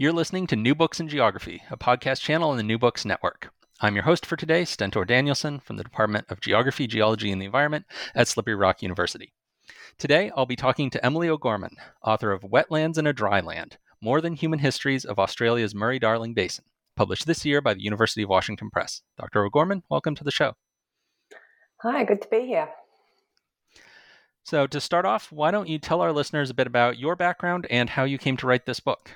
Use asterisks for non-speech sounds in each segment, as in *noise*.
You're listening to New Books in Geography, a podcast channel on the New Books Network. I'm your host for today, Stentor Danielson from the Department of Geography, Geology, and the Environment at Slippery Rock University. Today, I'll be talking to Emily O'Gorman, author of Wetlands in a Dry Land More Than Human Histories of Australia's Murray Darling Basin, published this year by the University of Washington Press. Dr. O'Gorman, welcome to the show. Hi, good to be here. So, to start off, why don't you tell our listeners a bit about your background and how you came to write this book?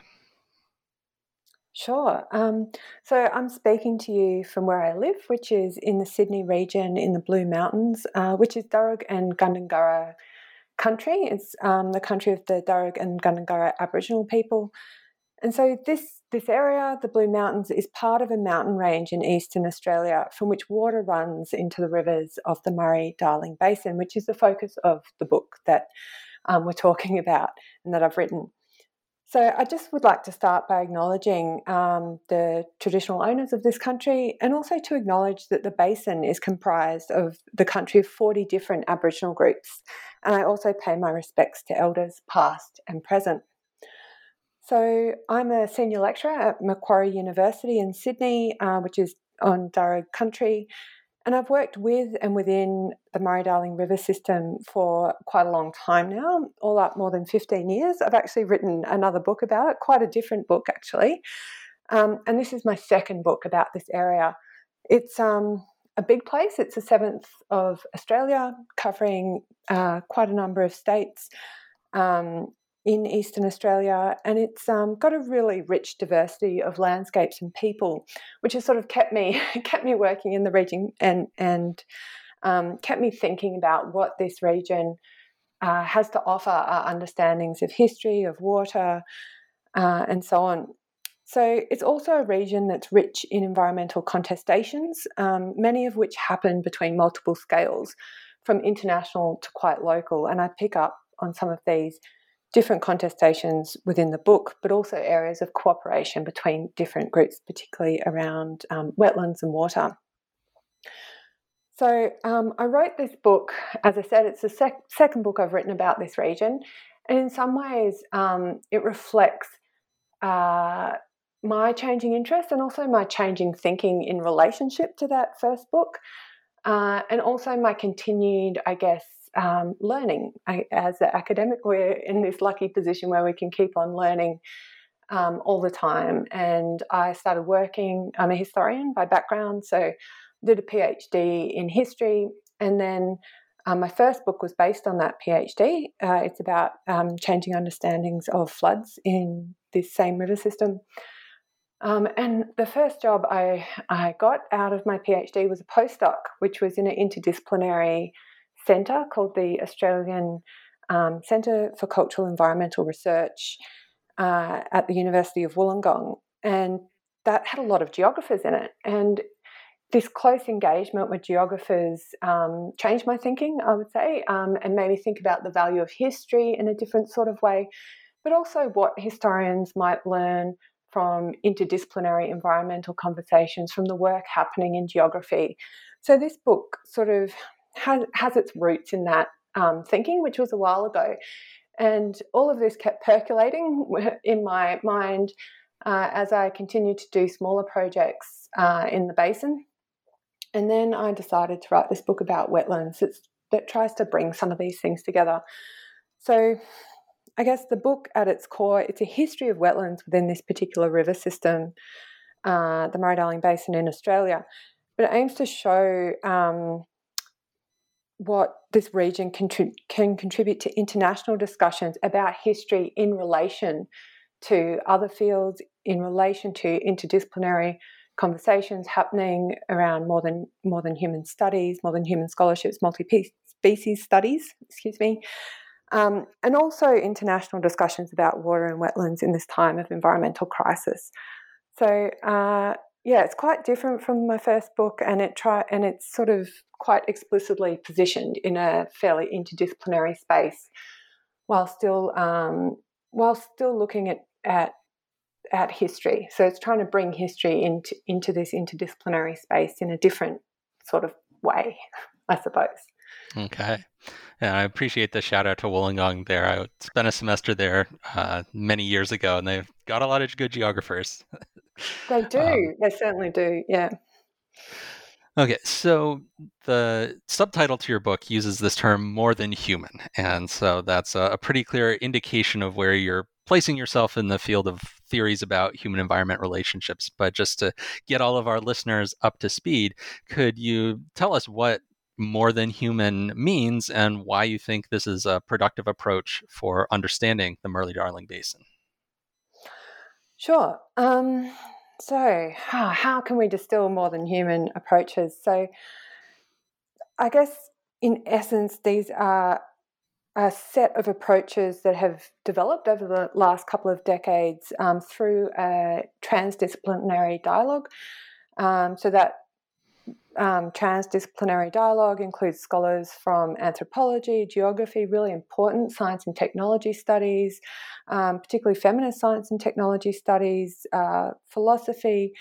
Sure. Um, so I'm speaking to you from where I live, which is in the Sydney region in the Blue Mountains, uh, which is Darug and Gundungurra country. It's um, the country of the Darug and Gundungurra Aboriginal people. And so this this area, the Blue Mountains, is part of a mountain range in eastern Australia from which water runs into the rivers of the Murray-Darling Basin, which is the focus of the book that um, we're talking about and that I've written. So I just would like to start by acknowledging um, the traditional owners of this country and also to acknowledge that the basin is comprised of the country of 40 different Aboriginal groups. And I also pay my respects to elders past and present. So I'm a senior lecturer at Macquarie University in Sydney, uh, which is on Darug country. And I've worked with and within the Murray Darling River system for quite a long time now, all up more than 15 years. I've actually written another book about it, quite a different book actually. Um, and this is my second book about this area. It's um, a big place, it's the seventh of Australia, covering uh, quite a number of states. Um, in Eastern Australia, and it's um, got a really rich diversity of landscapes and people, which has sort of kept me *laughs* kept me working in the region and and um, kept me thinking about what this region uh, has to offer our understandings of history, of water, uh, and so on. So it's also a region that's rich in environmental contestations, um, many of which happen between multiple scales, from international to quite local, and I pick up on some of these different contestations within the book, but also areas of cooperation between different groups, particularly around um, wetlands and water. So um, I wrote this book, as I said, it's the sec- second book I've written about this region, and in some ways um, it reflects uh, my changing interest and also my changing thinking in relationship to that first book, uh, and also my continued, I guess, um, learning. I, as an academic, we're in this lucky position where we can keep on learning um, all the time. And I started working, I'm a historian by background, so did a PhD in history. And then um, my first book was based on that PhD. Uh, it's about um, changing understandings of floods in this same river system. Um, and the first job I, I got out of my PhD was a postdoc, which was in an interdisciplinary centre called the Australian um, Centre for Cultural Environmental Research uh, at the University of Wollongong. And that had a lot of geographers in it. And this close engagement with geographers um, changed my thinking, I would say, um, and made me think about the value of history in a different sort of way, but also what historians might learn from interdisciplinary environmental conversations from the work happening in geography. So, this book sort of has, has its roots in that um, thinking, which was a while ago. And all of this kept percolating *laughs* in my mind uh, as I continued to do smaller projects uh, in the basin. And then I decided to write this book about wetlands that tries to bring some of these things together. So I guess the book at its core, it's a history of wetlands within this particular river system, uh, the Murray-Darling Basin in Australia. But it aims to show um, what this region can, can contribute to international discussions about history in relation to other fields, in relation to interdisciplinary conversations happening around more than more than human studies, more than human scholarships, multi species studies. Excuse me. um, and also international discussions about water and wetlands in this time of environmental crisis. So uh, yeah, it's quite different from my first book, and it try and it's sort of quite explicitly positioned in a fairly interdisciplinary space, while still um, while still looking at at at history. So it's trying to bring history into into this interdisciplinary space in a different sort of way, I suppose. Okay. Yeah, I appreciate the shout out to Wollongong there. I spent a semester there uh, many years ago, and they've got a lot of good geographers. *laughs* They do. Um, they certainly do. Yeah. Okay, so the subtitle to your book uses this term more than human. And so that's a, pretty clear indication of where you're placing yourself in the field of theories about human environment relationships. But just to get all of our listeners up to speed, could you tell us what more than human means and why you think this is a productive approach for understanding the Murray Darling Basin? Sure. Um, so, how, how can we distill more than human approaches? So, I guess in essence, these are a set of approaches that have developed over the last couple of decades um, through a transdisciplinary dialogue. Um, so that um, transdisciplinary dialogue includes scholars from anthropology, geography, really important science and technology studies, um, particularly feminist science and technology studies, uh, philosophy,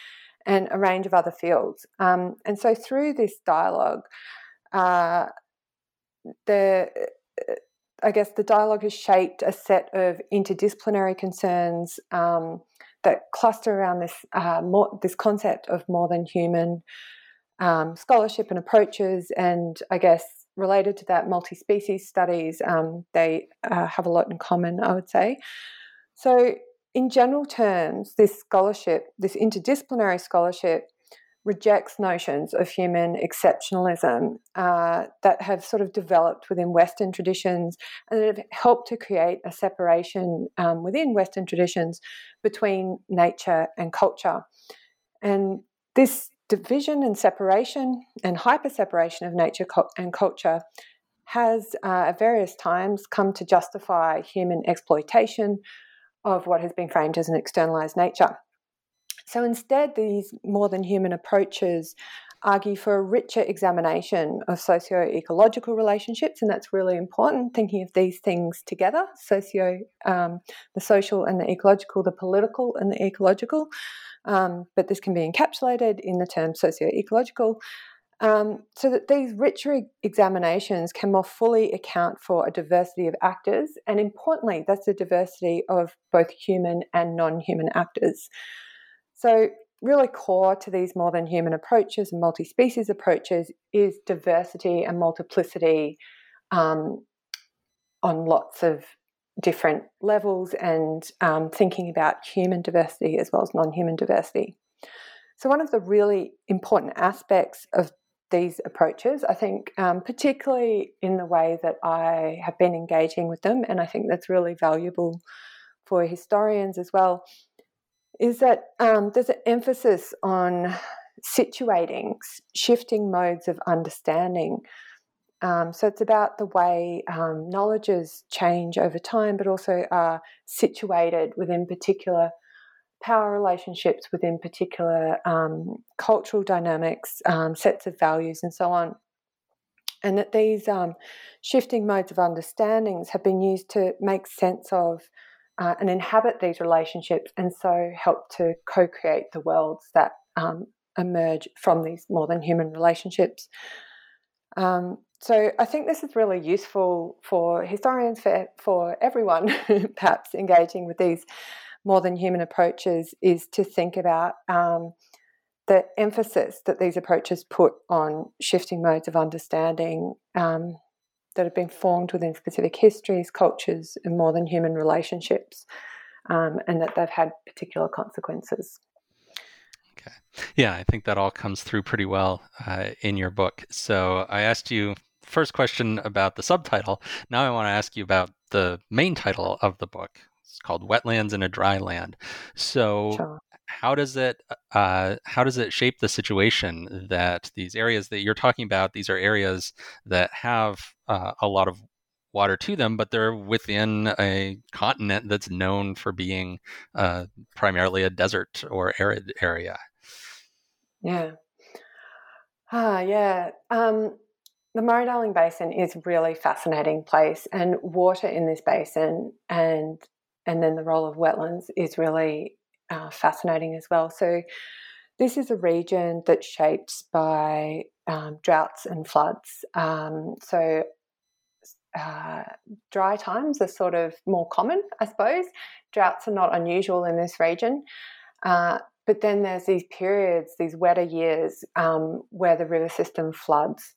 and a range of other fields. Um, and so through this dialogue, uh, the I guess the dialogue has shaped a set of interdisciplinary concerns um, that cluster around this uh, more, this concept of more than human um, scholarship and approaches, and I guess related to that, multi species studies, um, they uh, have a lot in common, I would say. So, in general terms, this scholarship, this interdisciplinary scholarship, rejects notions of human exceptionalism uh, that have sort of developed within Western traditions and that have helped to create a separation um, within Western traditions between nature and culture. And this division and separation and hyper separation of nature and culture has uh, at various times come to justify human exploitation of what has been framed as an externalized nature. So instead, these more than human approaches argue for a richer examination of socio ecological relationships, and that's really important, thinking of these things together socio, um, the social and the ecological, the political and the ecological um, but this can be encapsulated in the term socio-ecological, um, so that these richer examinations can more fully account for a diversity of actors, and importantly, that's the diversity of both human and non-human actors. So really core to these more than human approaches and multi-species approaches is diversity and multiplicity um, on lots of different levels and um, thinking about human diversity as well as non human diversity. So, one of the really important aspects of these approaches, I think, um, particularly in the way that I have been engaging with them, and I think that's really valuable for historians as well, is that um, there's an emphasis on situating, shifting modes of understanding um, so it's about the way um, knowledges change over time, but also are situated within particular power relationships, within particular um, cultural dynamics, um, sets of values, and so on. And that these um, shifting modes of understandings have been used to make sense of uh, and inhabit these relationships, and so help to co create the worlds that um, emerge from these more than human relationships. Um, so I think this is really useful for historians, for, for everyone, *laughs* perhaps engaging with these more than human approaches, is to think about um, the emphasis that these approaches put on shifting modes of understanding um, that have been formed within specific histories, cultures, and more than human relationships, um, and that they've had particular consequences. Okay. Yeah, I think that all comes through pretty well uh, in your book. So I asked you first question about the subtitle. Now I want to ask you about the main title of the book. It's called Wetlands in a Dry Land. So sure. How does it uh, how does it shape the situation that these areas that you're talking about? These are areas that have uh, a lot of water to them, but they're within a continent that's known for being uh, primarily a desert or arid area. Yeah. Ah, yeah. Um, the Murray-Darling Basin is a really fascinating place, and water in this basin and and then the role of wetlands is really uh, fascinating as well. So, this is a region that's shaped by um, droughts and floods. Um, so, uh, dry times are sort of more common, I suppose. Droughts are not unusual in this region. Uh, but then there's these periods, these wetter years, um, where the river system floods.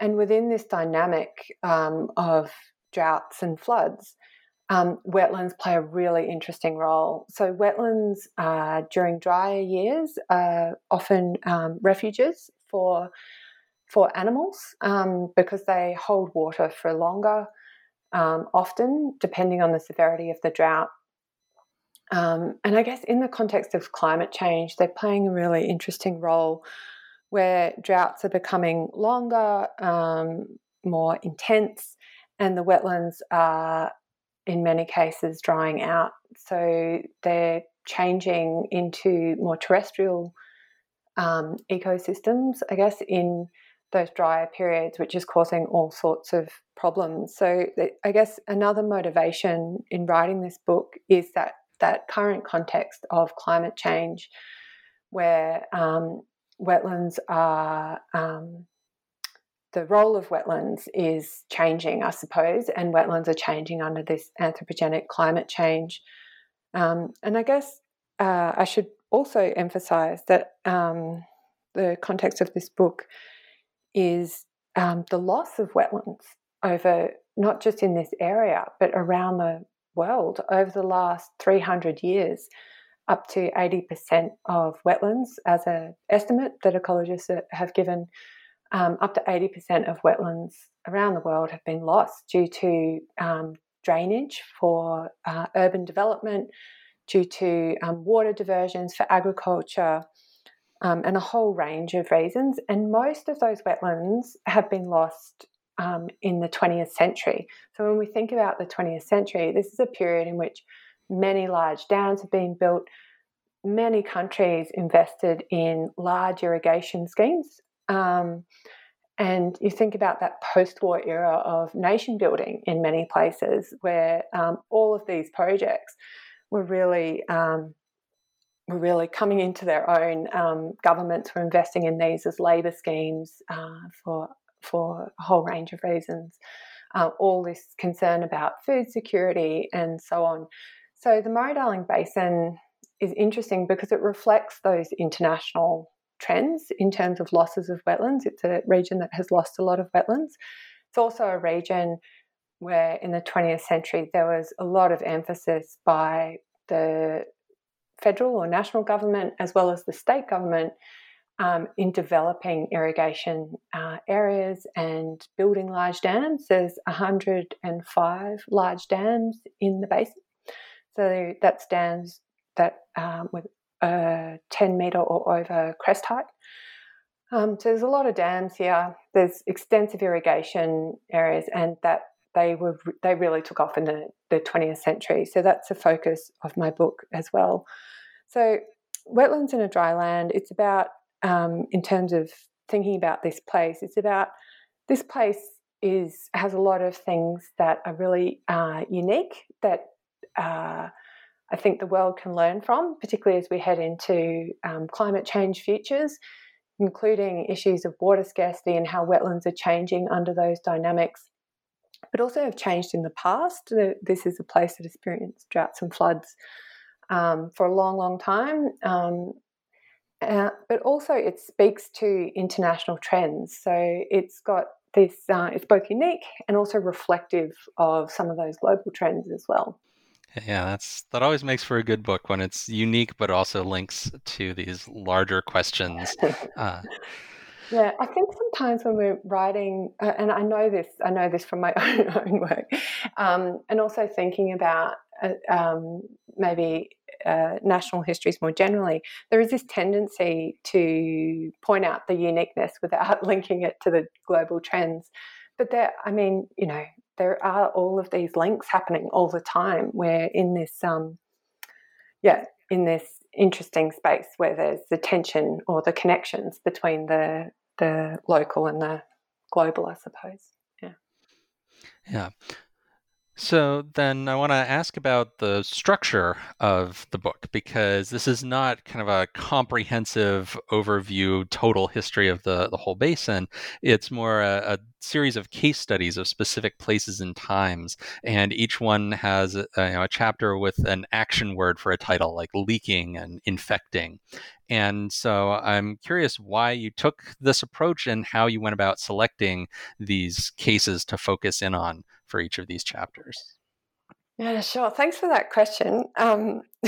And within this dynamic um, of droughts and floods, um, wetlands play a really interesting role. So, wetlands uh, during drier years are often um, refuges for for animals um, because they hold water for longer, um, often depending on the severity of the drought. Um, and I guess in the context of climate change, they're playing a really interesting role where droughts are becoming longer, um, more intense, and the wetlands are in many cases drying out. So they're changing into more terrestrial um, ecosystems, I guess, in those drier periods, which is causing all sorts of problems. So I guess another motivation in writing this book is that that current context of climate change, where um, wetlands are um, the role of wetlands is changing, I suppose, and wetlands are changing under this anthropogenic climate change. Um, and I guess uh, I should also emphasize that um, the context of this book is um, the loss of wetlands over not just in this area, but around the world over the last 300 years. Up to 80% of wetlands, as an estimate that ecologists have given, um, up to 80% of wetlands around the world have been lost due to um, drainage for uh, urban development, due to um, water diversions for agriculture, um, and a whole range of reasons. And most of those wetlands have been lost um, in the 20th century. So when we think about the 20th century, this is a period in which many large dams have been built. Many countries invested in large irrigation schemes um, and you think about that post war era of nation building in many places where um, all of these projects were really. Um, were really coming into their own. Um, governments were investing in these as labour schemes uh, for for a whole range of reasons. Uh, all this concern about food security and so on. So the Murray-Darling Basin is interesting because it reflects those international trends in terms of losses of wetlands. It's a region that has lost a lot of wetlands. It's also a region where in the 20th century there was a lot of emphasis by the federal or national government as well as the state government um, in developing irrigation uh, areas and building large dams. There's 105 large dams in the basin. So that's dams that um, with a 10 metre or over crest height. Um, so there's a lot of dams here. There's extensive irrigation areas, and that they were they really took off in the, the 20th century. So that's a focus of my book as well. So wetlands in a dry land. It's about um, in terms of thinking about this place. It's about this place is has a lot of things that are really uh, unique that uh, I think the world can learn from, particularly as we head into um, climate change futures, including issues of water scarcity and how wetlands are changing under those dynamics, but also have changed in the past. This is a place that experienced droughts and floods um, for a long, long time. Um, uh, but also, it speaks to international trends. So it's got this, uh, it's both unique and also reflective of some of those global trends as well. Yeah, that's that always makes for a good book when it's unique, but also links to these larger questions. *laughs* Uh, yeah, I think sometimes when we're writing, uh, and I know this, I know this from my own, *laughs* own work, um, and also thinking about uh, um, maybe uh, national histories more generally, there is this tendency to point out the uniqueness without *laughs* linking it to the global trends. But there, I mean, you know, there are all of these links happening all the time. We're in this, um, yeah, in this interesting space where there's the tension or the connections between the the local and the global, I suppose. Yeah. Yeah. So then I want to ask about the structure of the book because this is not kind of a comprehensive overview, total history of the, the whole basin. It's more a, a series of case studies of specific places and times, and each one has a, you know, a chapter with an action word for a title, like leaking and infecting. And so I'm curious why you took this approach and how you went about selecting these cases to focus in on for each of these chapters? Yeah, sure. Thanks for that question. Um, *laughs*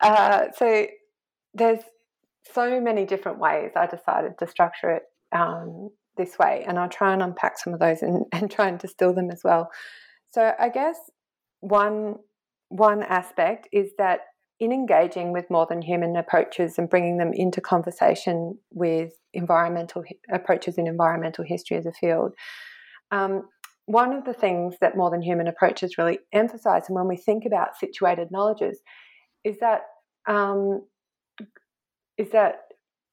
uh, so there's so many different ways I decided to structure it um, this way, and I'll try and unpack some of those and, *laughs* and try and distill them as well. So I guess one one aspect is that in engaging with more than human approaches and bringing them into conversation with environmental approaches in environmental history as a field, um, one of the things that more than human approaches really emphasize, and when we think about situated knowledges, is that um, is that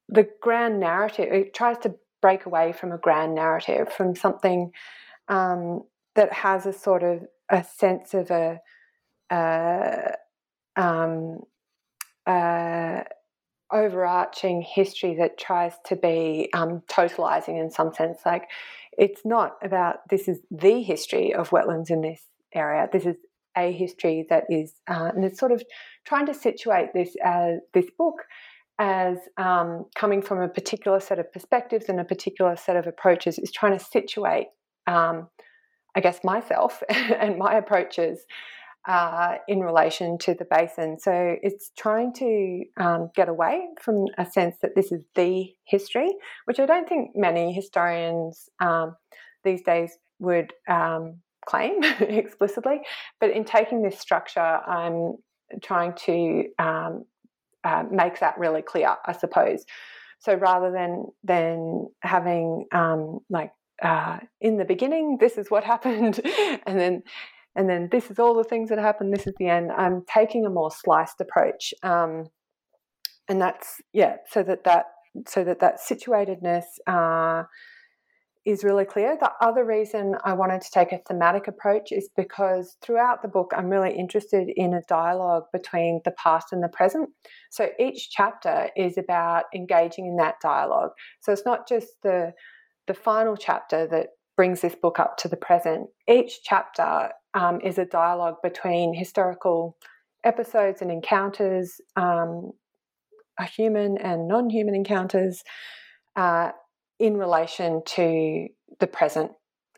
the grand narrative it tries to break away from a grand narrative, from something um, that has a sort of a sense of a, a um, overarching history that tries to be um, totalizing in some sense. Like it's not about this is the history of wetlands in this area. This is a history that is, uh, and it's sort of trying to situate this as this book as um, coming from a particular set of perspectives and a particular set of approaches is trying to situate, um, I guess, myself *laughs* and my approaches uh, in relation to the basin. So it's trying to um, get away from a sense that this is the history, which I don't think many historians um, these days would um, claim *laughs* explicitly. But in taking this structure, I'm trying to um, uh, make that really clear, I suppose. So rather than than having um, like uh, in the beginning, this is what happened, *laughs* and then and then this is all the things that happen. This is the end. I'm taking a more sliced approach, um, and that's yeah, so that that so that that situatedness uh, is really clear. The other reason I wanted to take a thematic approach is because throughout the book, I'm really interested in a dialogue between the past and the present. So each chapter is about engaging in that dialogue. So it's not just the the final chapter that brings this book up to the present. Each chapter um, is a dialogue between historical episodes and encounters, um, human and non human encounters, uh, in relation to the present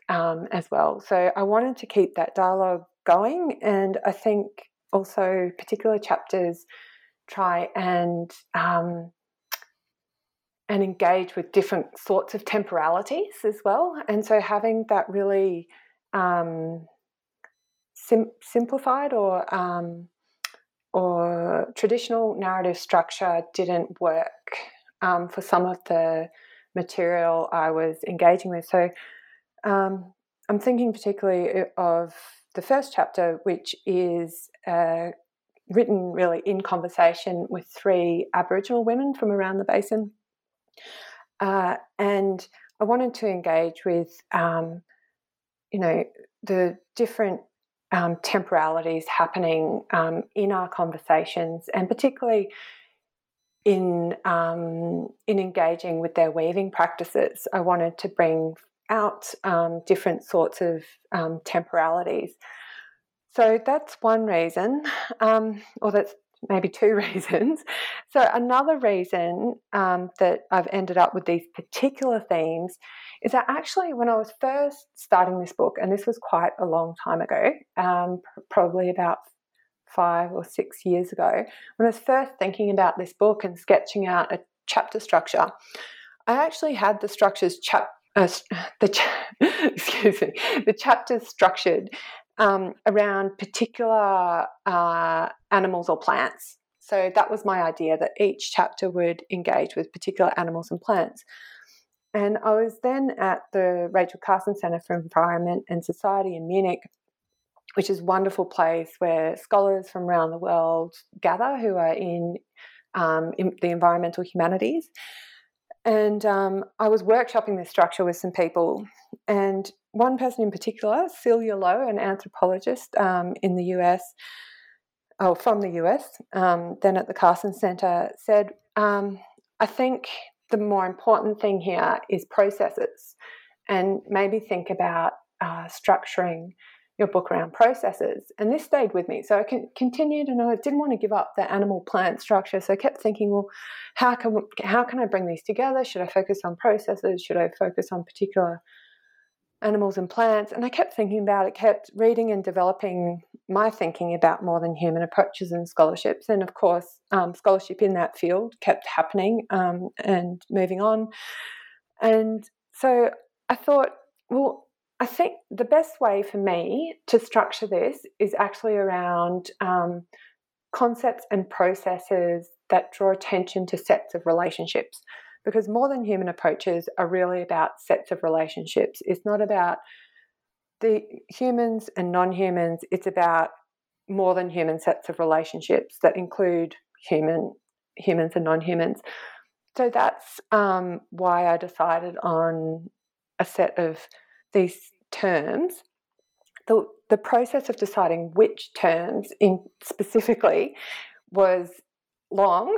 um, as well. So I wanted to keep that dialogue going, and I think also particular chapters try and um, and engage with different sorts of temporalities as well. And so having that really um, sim- simplified or um, or traditional narrative structure didn't work um, for some of the material I was engaging with. So um, I'm thinking particularly of the first chapter, which is uh, written really in conversation with three Aboriginal women from around the basin. Uh, and I wanted to engage with, um, you know, the different um, temporalities happening um, in our conversations, and particularly in um, in engaging with their weaving practices. I wanted to bring out um, different sorts of um, temporalities. So that's one reason, or that's maybe two *laughs* reasons. So another reason that I've ended up with these particular themes is that actually when I was first starting this book, and this was quite a long time ago, um, probably about five or six years ago, when I was first thinking about this book and sketching out a chapter structure, I actually had the structures chap uh, *laughs* the cha- *laughs* excuse me the chapters structured um, around particular uh, animals or plants. So that was my idea that each chapter would engage with particular animals and plants. And I was then at the Rachel Carson Center for Environment and Society in Munich, which is a wonderful place where scholars from around the world gather who are in, um, in the environmental humanities. And um, I was workshopping this structure with some people, and one person in particular, Celia Lowe, an anthropologist um, in the US, oh, from the US, um, then at the Carson Center, said, um, I think the more important thing here is processes, and maybe think about uh, structuring your book around processes. And this stayed with me. So I continued and I didn't want to give up the animal plant structure. So I kept thinking, well, how can, how can I bring these together? Should I focus on processes? Should I focus on particular animals and plants? And I kept thinking about it, kept reading and developing my thinking about more than human approaches and scholarships. And of course, um, scholarship in that field kept happening um, and moving on. And so I thought, well, I think the best way for me to structure this is actually around um, concepts and processes that draw attention to sets of relationships. Because more than human approaches are really about sets of relationships. It's not about the humans and non humans, it's about more than human sets of relationships that include human humans and non humans. So that's um, why I decided on a set of these terms, the, the process of deciding which terms in specifically was long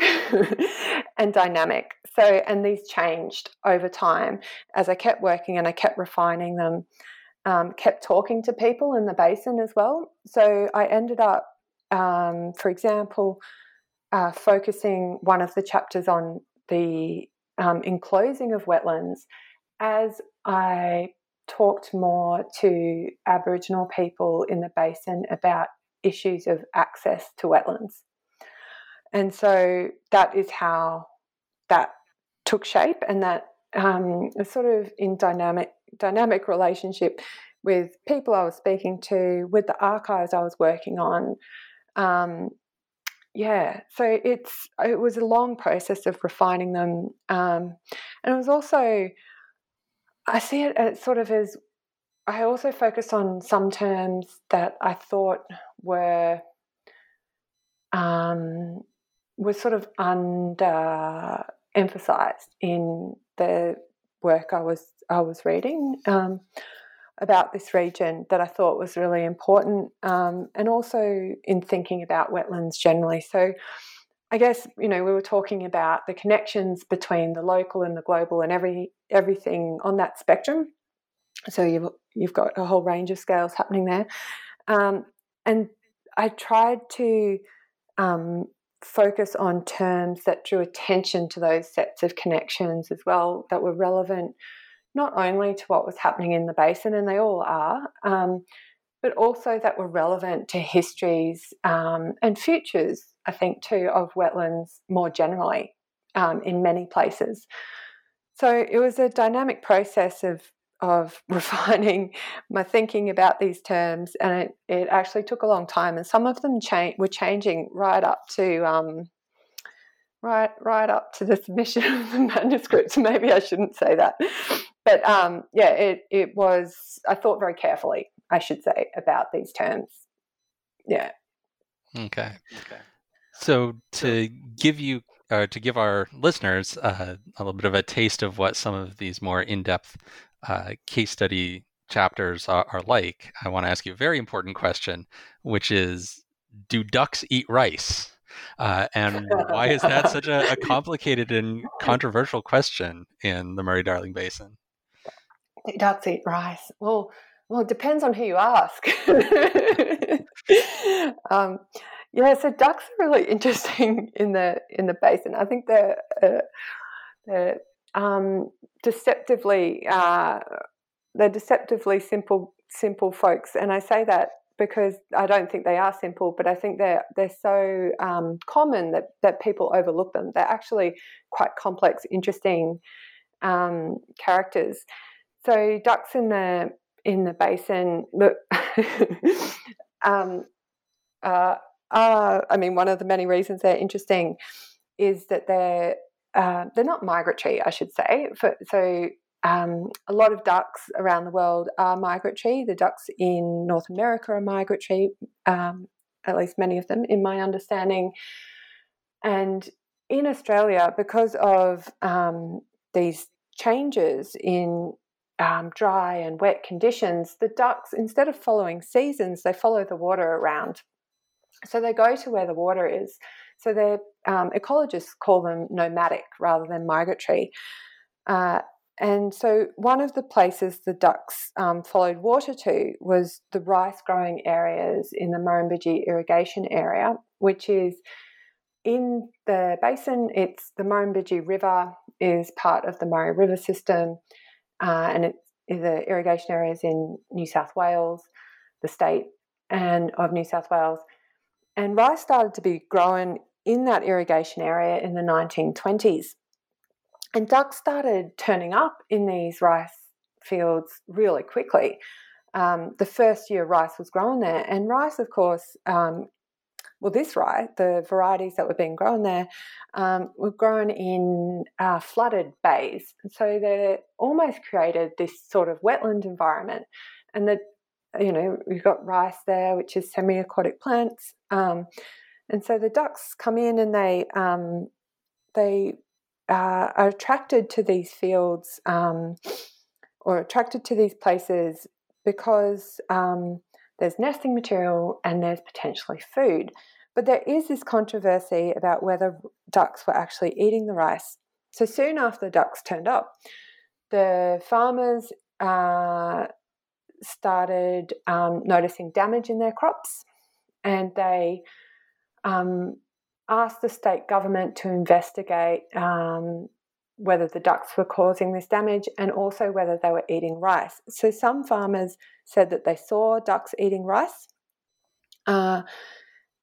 *laughs* and dynamic. So, and these changed over time as I kept working and I kept refining them, um, kept talking to people in the basin as well. So, I ended up, um, for example, uh, focusing one of the chapters on the um, enclosing of wetlands as I talked more to Aboriginal people in the basin about issues of access to wetlands. And so that is how that took shape, and that um, sort of in dynamic dynamic relationship with people I was speaking to, with the archives I was working on. Um, yeah, so it's it was a long process of refining them, um, and it was also I see it as sort of as I also focused on some terms that I thought were um, were sort of under emphasized in the work I was I was reading um, about this region that I thought was really important, um, and also in thinking about wetlands generally. So I guess you know we were talking about the connections between the local and the global and every everything on that spectrum. So you've you've got a whole range of scales happening there, um, and I tried to um, focus on terms that drew attention to those sets of connections as well that were relevant not only to what was happening in the basin, and they all are, um, but also that were relevant to histories um, and futures, I think, too, of wetlands more generally um, in many places. So it was a dynamic process of of *laughs* refining my thinking about these terms, and it, it actually took a long time. And some of them cha- were changing right up to um, right right up to the submission of the manuscript. *laughs* Maybe I shouldn't say that, but um, yeah, it it was. I thought very carefully I should say, about these terms. Yeah. Okay. Okay. So to give you uh, to give our listeners uh, a little bit of a taste of what some of these more in-depth uh, case study chapters are, are like, I want to ask you a very important question, which is: Do ducks eat rice? Uh, and why is that such a, a, complicated and controversial question in the Murray Darling Basin? Ducks eat rice. Well, well, it depends on who you ask. *laughs* um, yeah, so ducks are really interesting *laughs* in the in the basin. I think they're uh, they're um, deceptively uh, they're deceptively simple simple folks, and I say that because I don't think they are simple, but I think they're they're so um, common that that people overlook them. They're actually quite complex, interesting um, characters. So ducks in the in the basin. Look, *laughs* um, uh, uh, I mean, one of the many reasons they're interesting is that they're uh, they're not migratory, I should say. For, so um, a lot of ducks around the world are migratory. The ducks in North America are migratory, um, at least many of them, in my understanding. And in Australia, because of um, these changes in um, dry and wet conditions, the ducks, instead of following seasons, they follow the water around. So they go to where the water is. So their um, ecologists call them nomadic rather than migratory. Uh, and so one of the places the ducks um, followed water to was the rice growing areas in the Murrumbidgee irrigation area, which is in the basin. It's the Murrumbidgee River is part of the Murray River system, uh, and the irrigation areas in New South Wales, the state and of New South Wales. And rice started to be grown in that irrigation area in the 1920s. And ducks started turning up in these rice fields really quickly. Um, the first year rice was grown there, and rice, of course, um, well, this rice, the varieties that were being grown there, um, were grown in uh, flooded bays. So they almost created this sort of wetland environment. And the, you know, we've got rice there, which is semi-aquatic plants. Um, and so the ducks come in and they um, they uh, are attracted to these fields um, or attracted to these places because um, there's nesting material and there's potentially food. But there is this controversy about whether ducks were actually eating the rice. So soon after the ducks turned up, the farmers uh, started um, noticing damage in their crops and they um, asked the state government to investigate um, whether the ducks were causing this damage and also whether they were eating rice. So some farmers said that they saw ducks eating rice, uh,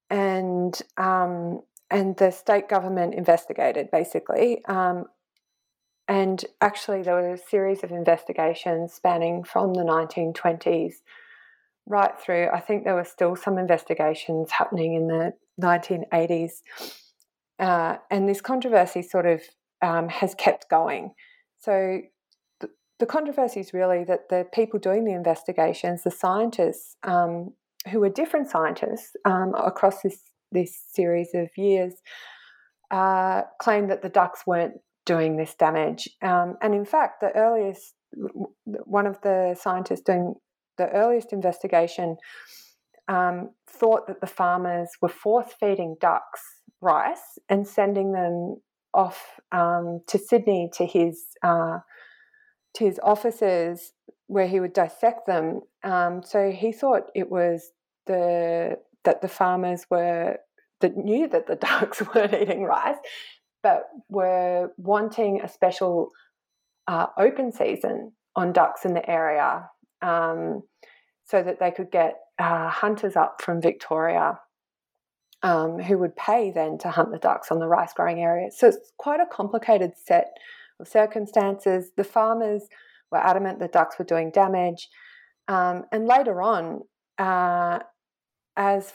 and um, and the state government investigated basically. Um, and actually, there were a series of investigations spanning from the 1920s right through. I think there were still some investigations happening in the 1980s. Uh, and this controversy sort of um, has kept going. So the, the controversy is really that the people doing the investigations, the scientists, um, who are different scientists um, across this this series of years, uh, claimed that the ducks weren't doing this damage. Um, and in fact, the earliest one of the scientists doing the earliest investigation um, thought that the farmers were force feeding ducks rice and sending them off um, to Sydney to his uh, to his offices where he would dissect them. Um, so he thought it was the that the farmers were that knew that the *laughs* ducks weren't eating rice, but were wanting a special uh, open season on ducks in the area um, so that they could get uh, hunters up from Victoria um, who would pay then to hunt the ducks on the rice growing area. So it's quite a complicated set of circumstances. The farmers were adamant the ducks were doing damage. Um, and later on, uh, as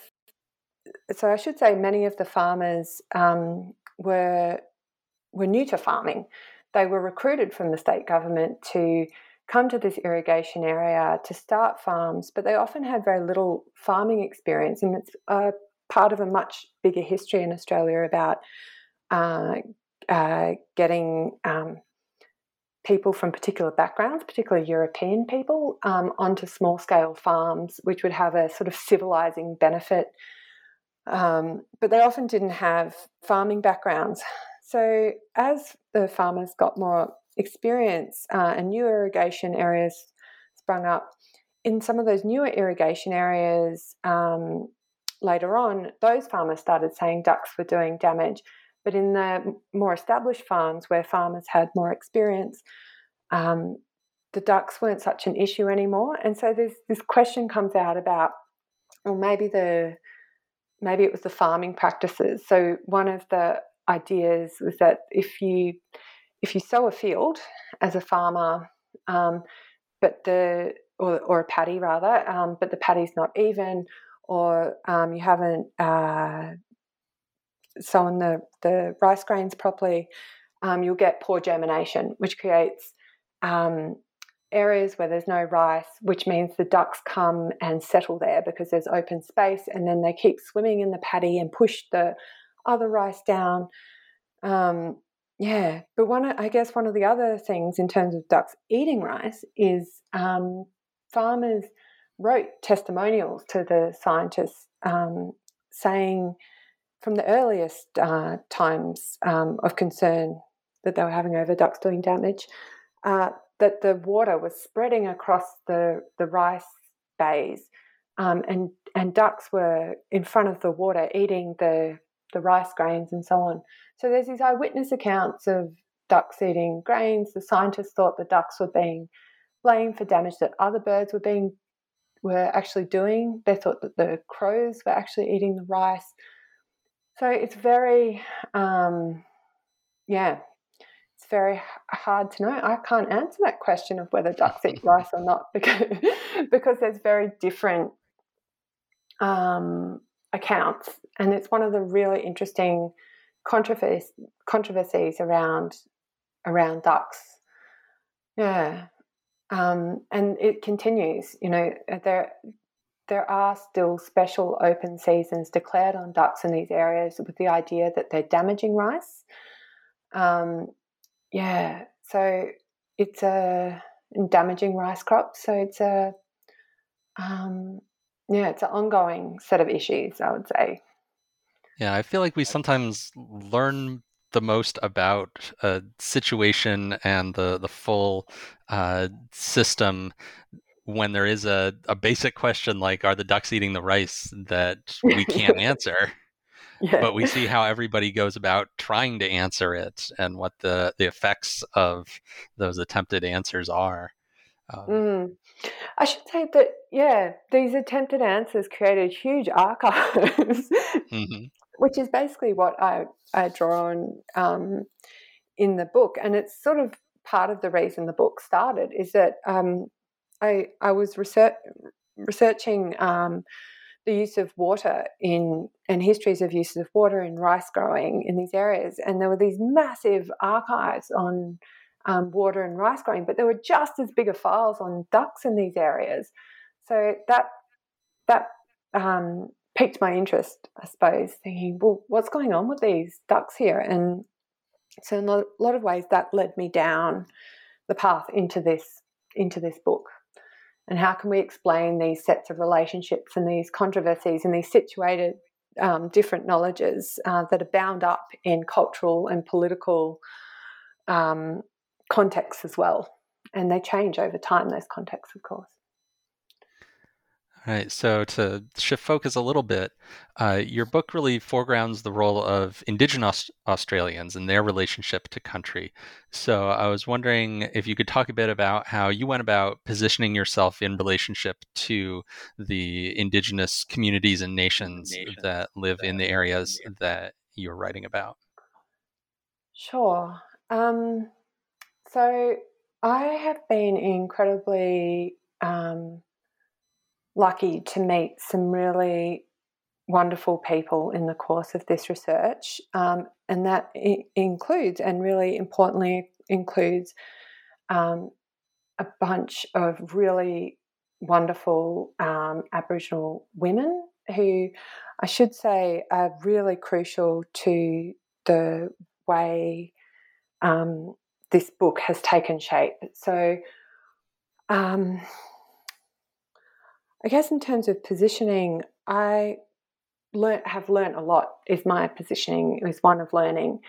so I should say, many of the farmers um, were were new to farming. They were recruited from the state government to come to this irrigation area to start farms, but they often had very little farming experience, and it's a part of a much bigger history in Australia about uh, uh, getting um, people from particular backgrounds, particularly European people, um, onto small scale farms, which would have a sort of civilizing benefit. Um, but they often didn't have farming backgrounds. So as the farmers got more experience uh, and new irrigation areas sprung up, in some of those newer irrigation areas um, later on, those farmers started saying ducks were doing damage. But in the more established farms where farmers had more experience, um, the ducks weren't such an issue anymore. And so this this question comes out about, well, maybe the maybe it was the farming practices. So one of the ideas was that if you if you sow a field as a farmer, um, but the or, or, a paddy rather, um, but the paddy's not even, or um, you haven't uh, sown the, the rice grains properly, um, you'll get poor germination, which creates um, areas where there's no rice, which means the ducks come and settle there because there's open space, and then they keep swimming in the paddy and push the other rice down. Um, yeah, but one, I guess, one of the other things in terms of ducks eating rice is um, farmers wrote testimonials to the scientists um, saying from the earliest uh, times um, of concern that they were having over ducks doing damage, uh, that the water was spreading across the, the rice bays, um, and and ducks were in front of the water eating the the rice grains and so on. So there's these eyewitness accounts of ducks eating grains. The scientists thought the ducks were being blamed for damage that other birds were being were actually doing. They thought that the crows were actually eating the rice. So it's very, um, yeah, it's very hard to know. I can't answer that question of whether ducks *laughs* eat rice or not because *laughs* because there's very different um, accounts, and it's one of the really interesting controversies controversies around around ducks. Yeah, um, and it continues. You know, there there are still special open seasons declared on ducks in these areas with the idea that they're damaging rice. Um, yeah, so it's a damaging rice crop. So it's a um, yeah, it's an ongoing set of issues. I would say. Yeah, I feel like we sometimes learn the most about a situation and the the full uh, system when there is a, a basic question like are the ducks eating the rice that we can't *laughs* answer yeah. but we see how everybody goes about trying to answer it and what the the effects of those attempted answers are um, mm. I should say that, yeah, these attempted answers created huge archives, mm-hmm. Which is basically what I, I draw on um, in the book. And it's sort of part of the reason the book started is that um, I, I was research, researching um, the use of water in and histories of uses of water in rice growing in these areas. And there were these massive archives on um, water and rice growing, but there were just as big files on ducks in these areas. So that that um, piqued my interest, I suppose, thinking, well, what's going on with these ducks here? And so in a lot of ways, that led me down the path into this into this book. And how can we explain these sets of relationships and these controversies and these situated um, different knowledges uh, that are bound up in cultural and political um, contexts as well. And they change over time, those contexts, of course. All right. So to shift focus a little bit, uh, your book really foregrounds the role of Indigenous Australians and their relationship to country. So I was wondering if you could talk a bit about how you went about positioning yourself in relationship to the Indigenous communities and nations that live in the areas that you're writing about. Sure. Um, so I have been incredibly um, lucky to meet some really wonderful people in the course of this research, um, and that includes, and really importantly, includes um, a bunch of really wonderful um, Aboriginal women who I should say are really crucial to the way um, this book has taken shape. So, um, I guess in terms of positioning, I learnt, have learned a lot. Is my positioning is one of learning,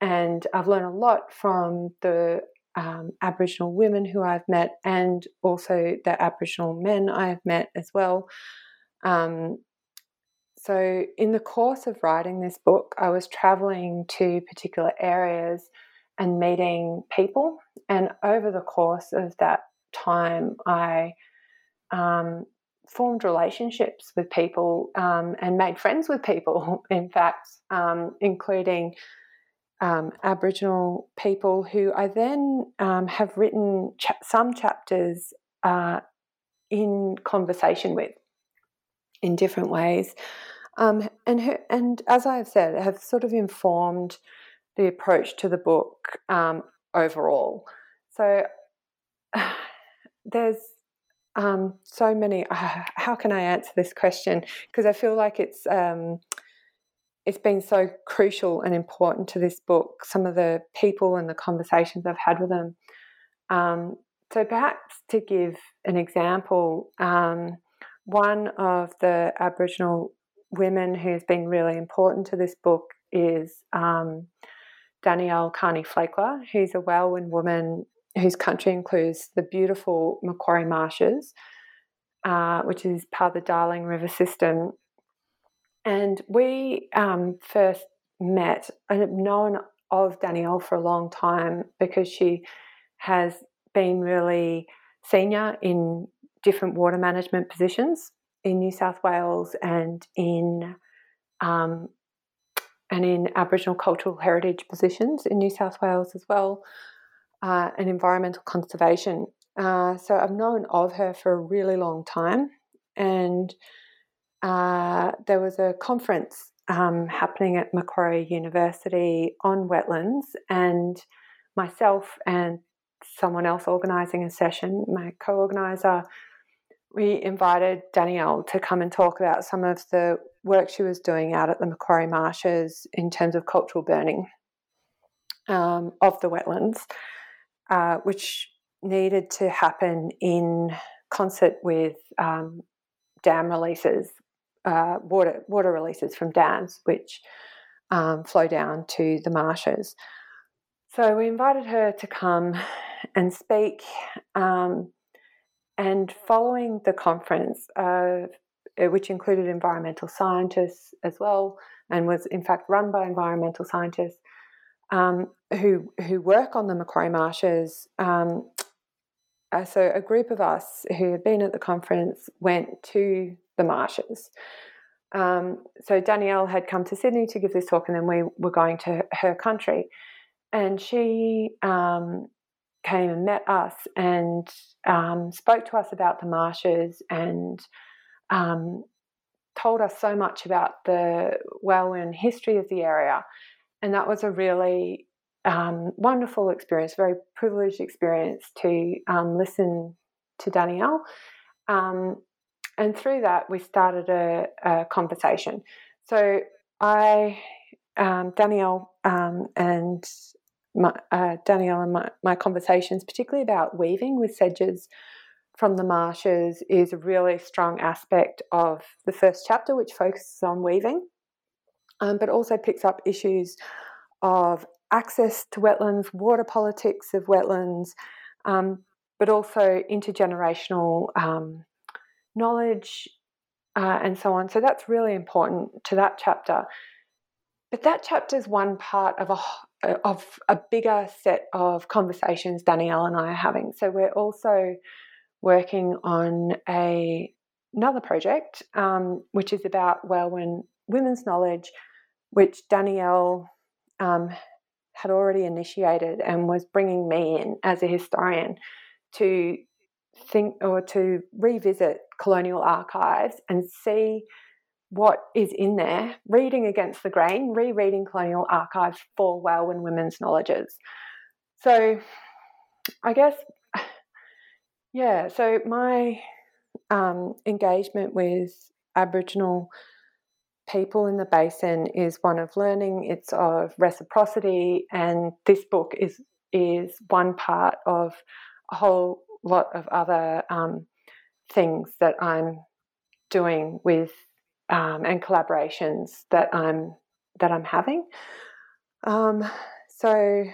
and I've learned a lot from the um, Aboriginal women who I've met, and also the Aboriginal men I've met as well. Um, so, in the course of writing this book, I was traveling to particular areas and meeting people. And over the course of that time, I um, formed relationships with people um, and made friends with people, *laughs* in fact, um, including um, Aboriginal people who I then um, have written cha- some chapters uh, in conversation with in different ways. Um, and, her, and as I have said, have sort of informed the approach to the book um, overall. So *sighs* there's um, so many. Uh, *sighs* how can I answer this question? Because I feel like it's um, it's been so crucial and important to this book. Some of the people and the conversations I've had with them. Um, so perhaps to give an example, um, one of the Aboriginal women who's been really important to this book is um, Danielle Carney Flakelar, who's a Wailwan woman whose country includes the beautiful Macquarie Marshes, uh, which is part of the Darling River system. And we um, first met, and have known of Danielle for a long time because she has been really senior in different water management positions in New South Wales and in um, and in Aboriginal cultural heritage positions in New South Wales as well, uh, and environmental conservation. Uh, so I've known of her for a really long time, and uh, there was a conference um, happening at Macquarie University on wetlands, and myself and someone else organising a session, my co-organizer, we invited Danielle to come and talk about some of the work she was doing out at the Macquarie Marshes in terms of cultural burning um, of the wetlands, uh, which needed to happen in concert with um, dam releases, uh, water water releases from dams, which um, flow down to the marshes. So we invited her to come and speak. Um, and following the conference, uh, which included environmental scientists as well, and was in fact run by environmental scientists um, who who work on the Macquarie Marshes. Um, uh, so a group of us who had been at the conference went to the marshes. Um, so Danielle had come to Sydney to give this talk, and then we were going to her country, and she um, came and met us and um, spoke to us about the marshes and um, told us so much about the Wailwan history of the area. And that was a really um, wonderful experience, very privileged experience to um, listen to Danielle. Um, and through that, we started a, a conversation. So I, um, Danielle, and my, uh, Danielle and my, my conversations, particularly about weaving with sedges from the marshes, is a really strong aspect of the first chapter, which focuses on weaving, um, but also picks up issues of access to wetlands, water politics of wetlands, um, but also intergenerational um, knowledge uh, and so on. So that's really important to that chapter. But that chapter is one part of a of a bigger set of conversations Danielle and I are having. So we're also working on a another project, um, which is about Wailwan women's knowledge, which Danielle um, had already initiated and was bringing me in as a historian to think or to revisit colonial archives and see what is in there, reading against the grain, rereading colonial archives for Wailwan women's knowledges. So I guess, *sighs* yeah, so my um, engagement with Aboriginal people in the basin is one of learning, it's of reciprocity, and this book is is one part of a whole lot of other um, things that I'm doing with um, and collaborations that I'm that I'm having. Um, so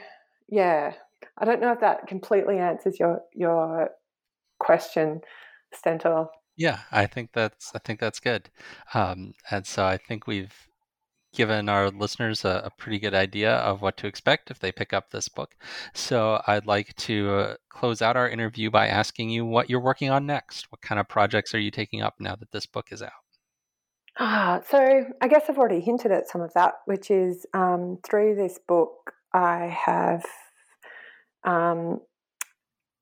yeah, I don't know if that completely answers your your question, Stentor. Yeah, I think that's I think that's good, um, and so I think we've given our listeners a, a, pretty good idea of what to expect if they pick up this book. So I'd like to close out our interview by asking you what you're working on next. What kind of projects are you taking up now that this book is out? Ah, so I guess I've already hinted at some of that, which is um, through this book, I have um,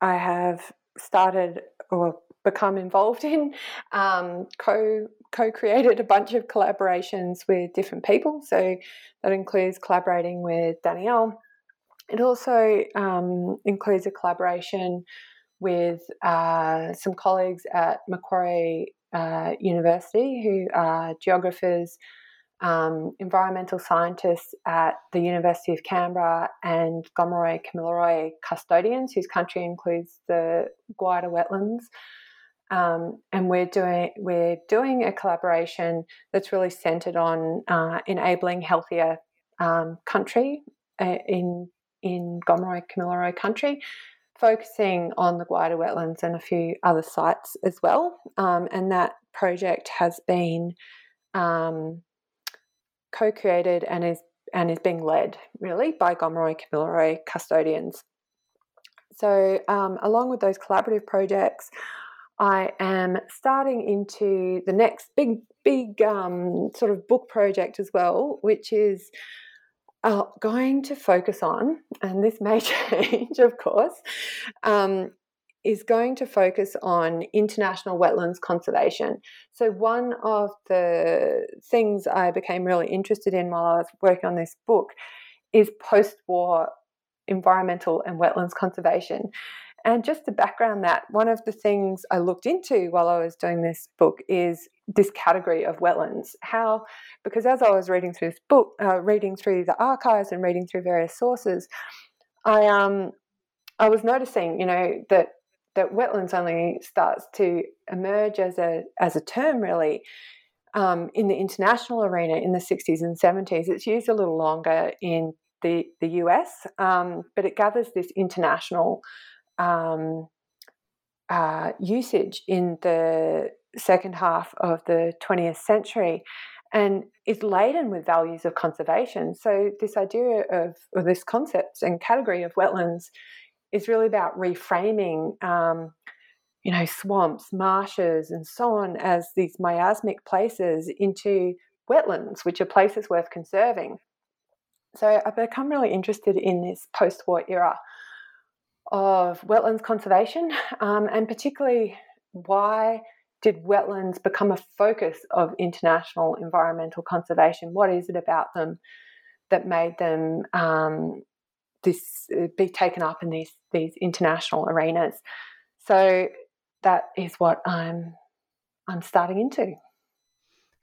I have started or become involved in um, co co-created a bunch of collaborations with different people. So that includes collaborating with Danielle. It also um, includes a collaboration with uh, some colleagues at Macquarie uh, University who are geographers, um, environmental scientists at the University of Canberra, and Gomeroi Kamilaroi custodians, whose country includes the Gwydir wetlands. Um, and we're doing we're doing a collaboration that's really centered on uh, enabling healthier um, country uh, in in Gomeroi Kamilaroi country, focusing on the Gwydir wetlands and a few other sites as well. Um, and that project has been um, co-created and is and is being led really by Gomeroi Kamilaroi custodians. So, um, along with those collaborative projects, I am starting into the next big, big um, sort of book project as well, which is uh, going to focus on, and this may *laughs* change, of course, um, is going to focus on international wetlands conservation. So, one of the things I became really interested in while I was working on this book is post war environmental and wetlands conservation. And just to background that, one of the things I looked into while I was doing this book is this category of wetlands. How, because as I was reading through this book, uh, reading through the archives and reading through various sources, I um I was noticing, you know, that that wetlands only starts to emerge as a as a term really um, in the international arena in the 60s and 70s. It's used a little longer in the the US, um, but it gathers this international um, uh, usage in the second half of the 20th century and is laden with values of conservation. So, this idea of, or this concept and category of wetlands is really about reframing, um, you know, swamps, marshes, and so on as these miasmic places into wetlands, which are places worth conserving. So I've become really interested in this post war era of wetlands conservation *laughs* um, and particularly why did wetlands become a focus of international environmental conservation? What is it about them that made them um, this uh, be taken up in these these international arenas. So that is what I'm I'm starting into.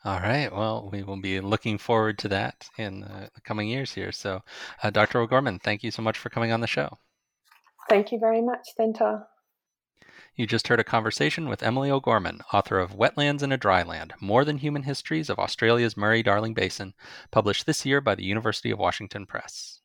All right. Well, we will be looking forward to that in the coming years here. So, uh, Dr. O'Gorman, thank you so much for coming on the show. Thank you very much, Stentor. You just heard a conversation with Emily O'Gorman, author of Wetlands in a Dryland More Than Human Histories of Australia's Murray Darling Basin, published this year by the University of Washington Press.